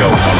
Radio.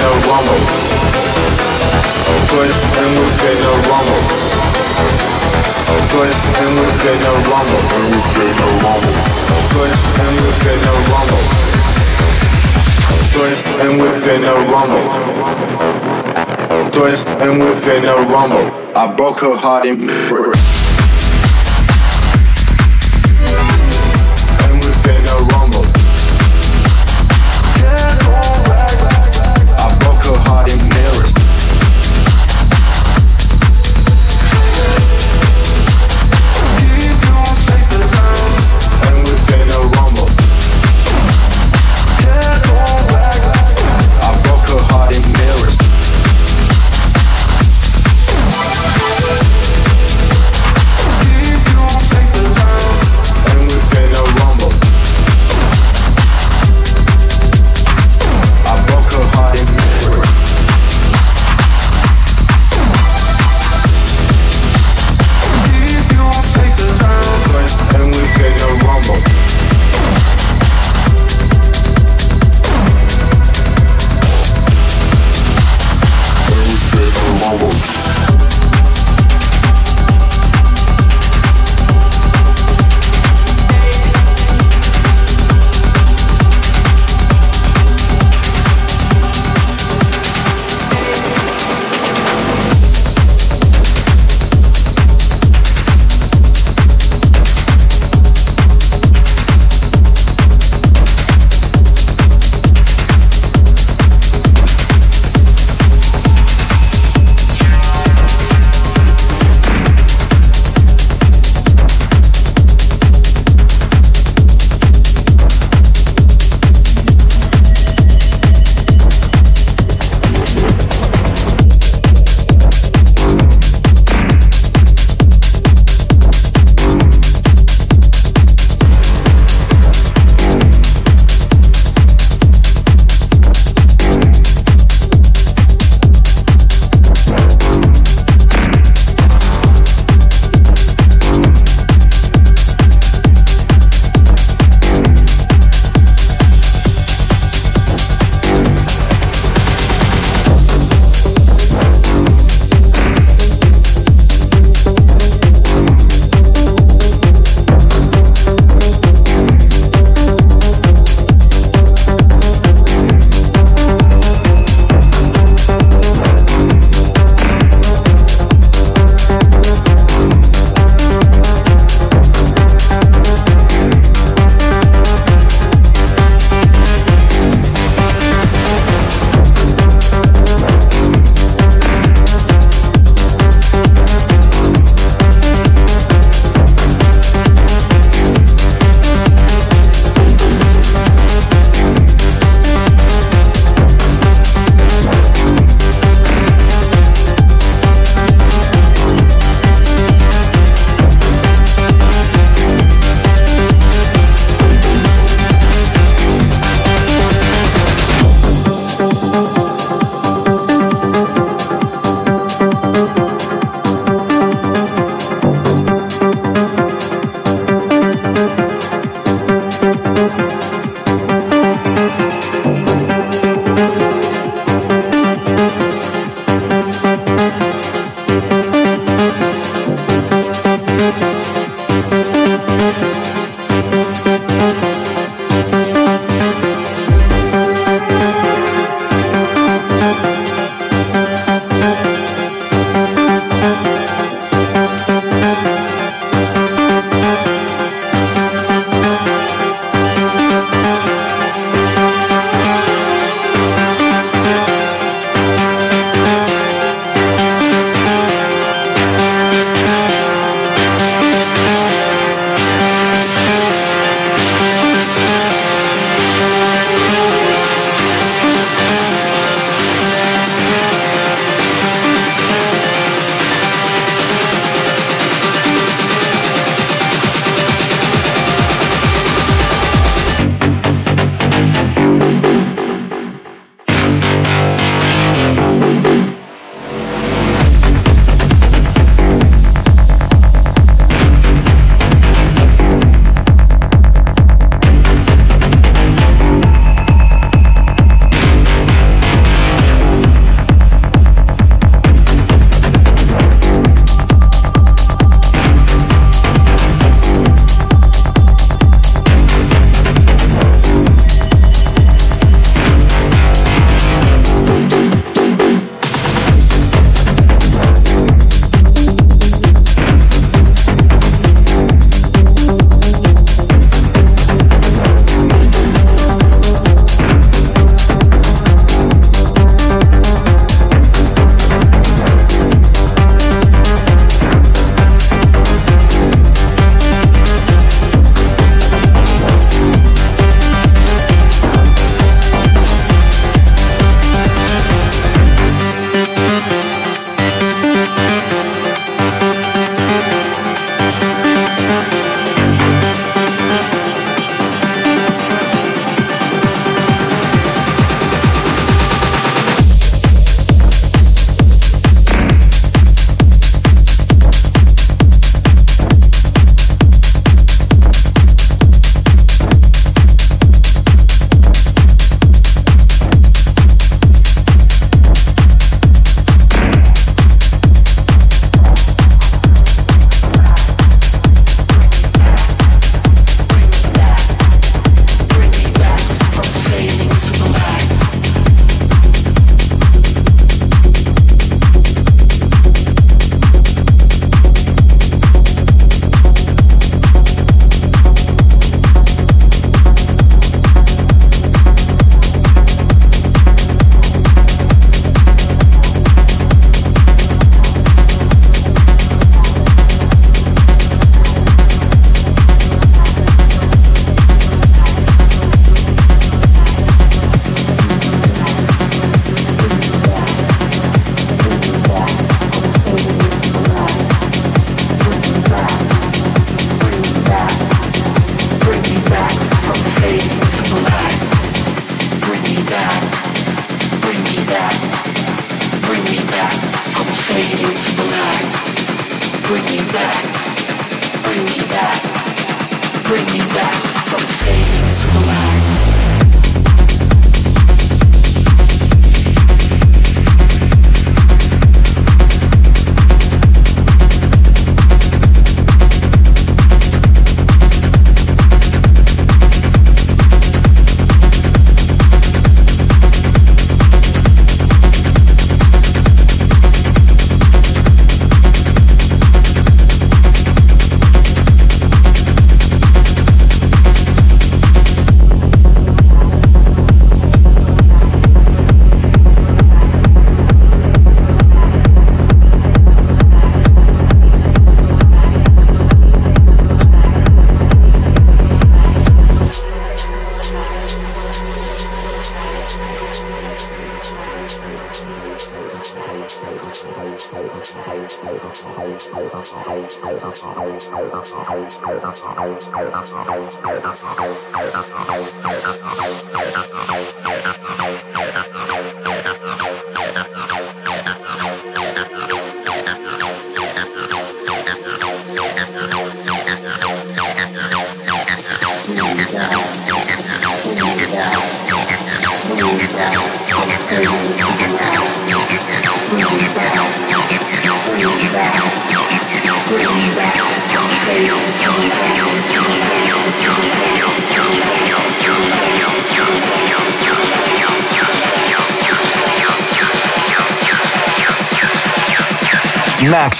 no and we and we and we and we and we. I broke her heart in.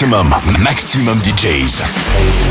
Maximum, maximum DJs.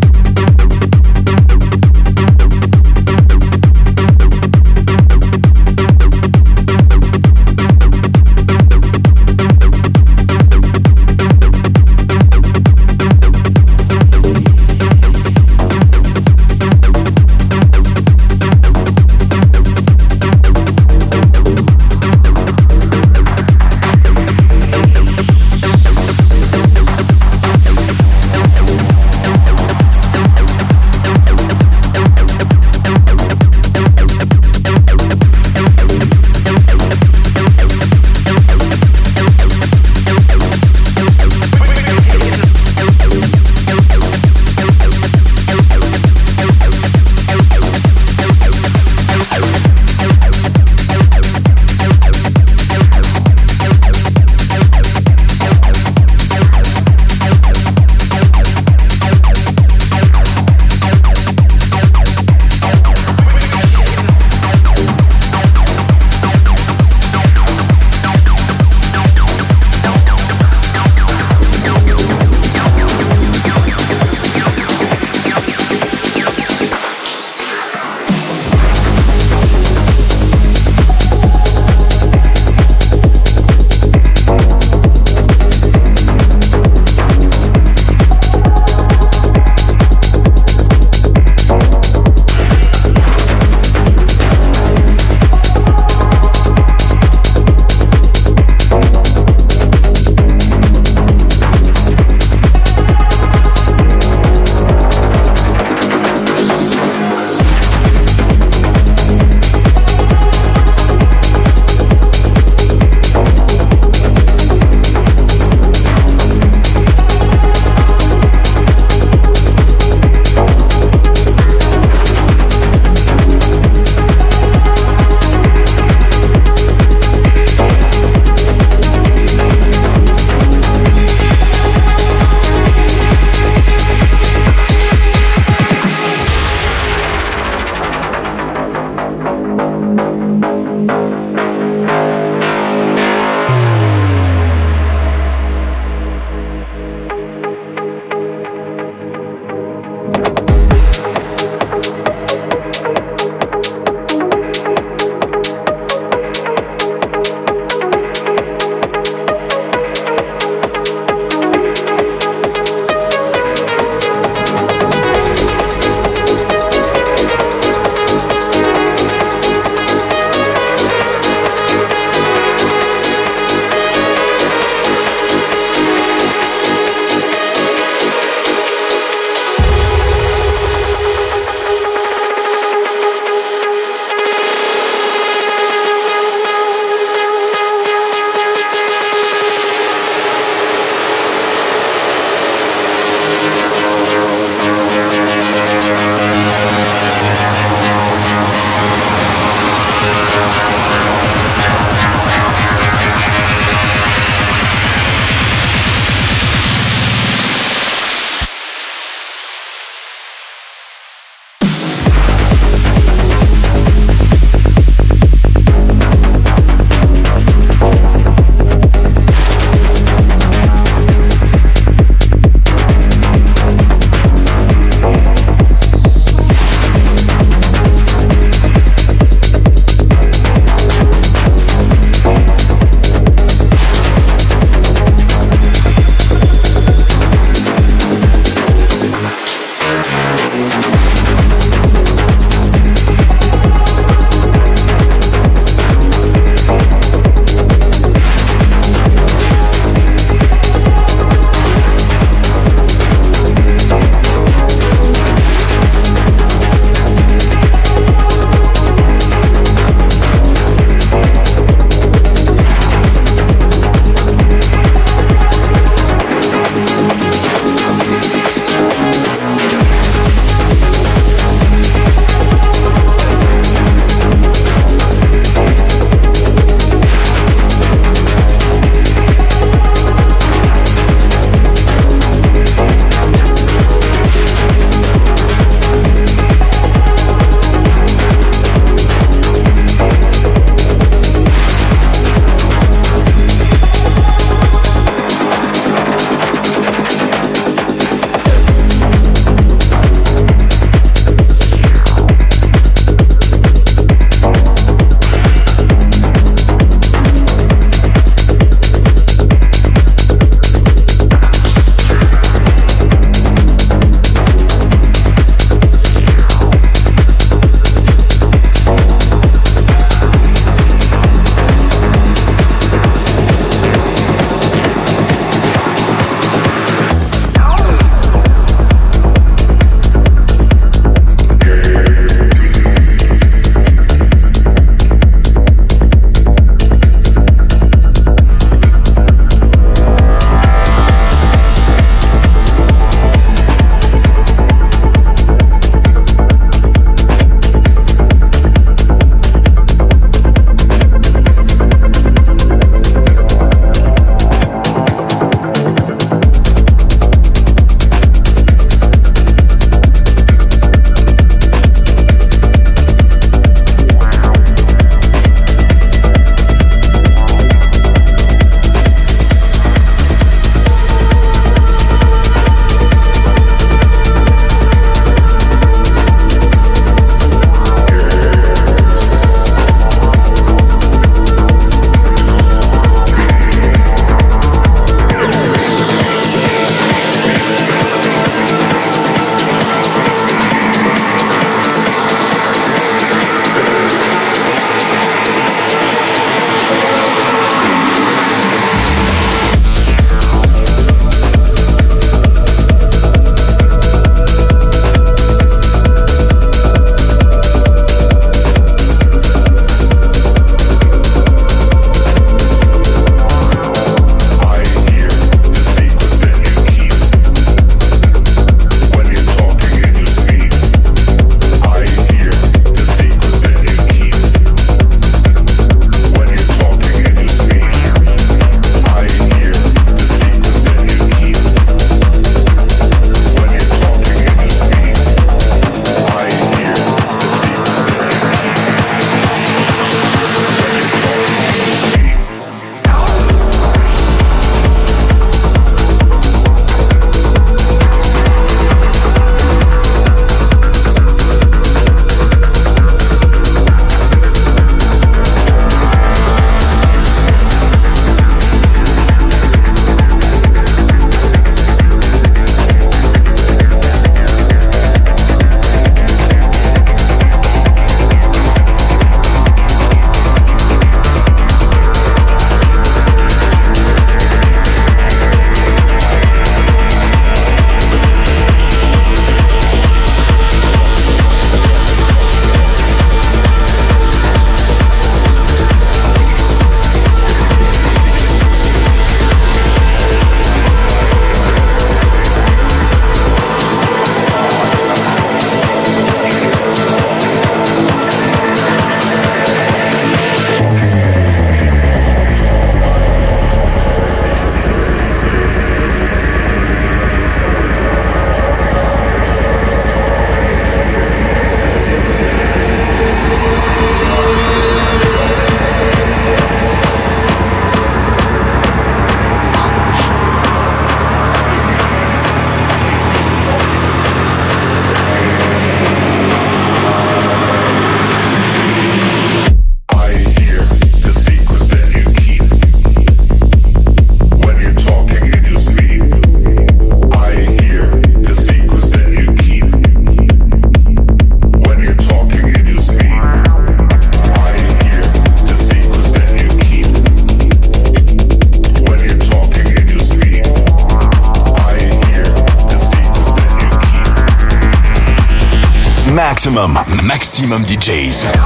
Chase.